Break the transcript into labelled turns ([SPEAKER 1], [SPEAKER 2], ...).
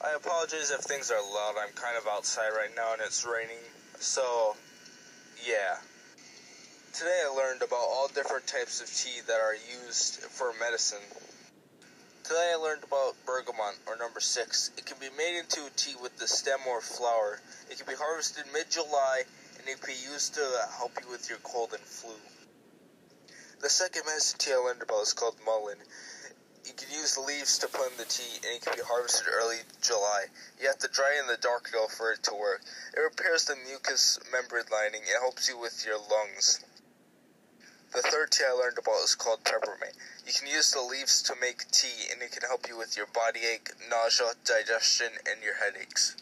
[SPEAKER 1] Apologies if things are loud. I'm kind of outside right now and it's raining. So, yeah. Today I learned about all different types of tea that are used for medicine. Today I learned about bergamot, or number six. It can be made into a tea with the stem or flower. It can be harvested mid-July, and it can be used to help you with your cold and flu. The second medicine tea I learned about is called mullein. You can use the leaves to put in the tea, and it can be harvested early July. You have to dry in the dark though for it to work. It repairs the mucous membrane lining. It helps you with your lungs. The third tea I learned about is called peppermint. You can use the leaves to make tea, and it can help you with your body ache, nausea, digestion, and your headaches.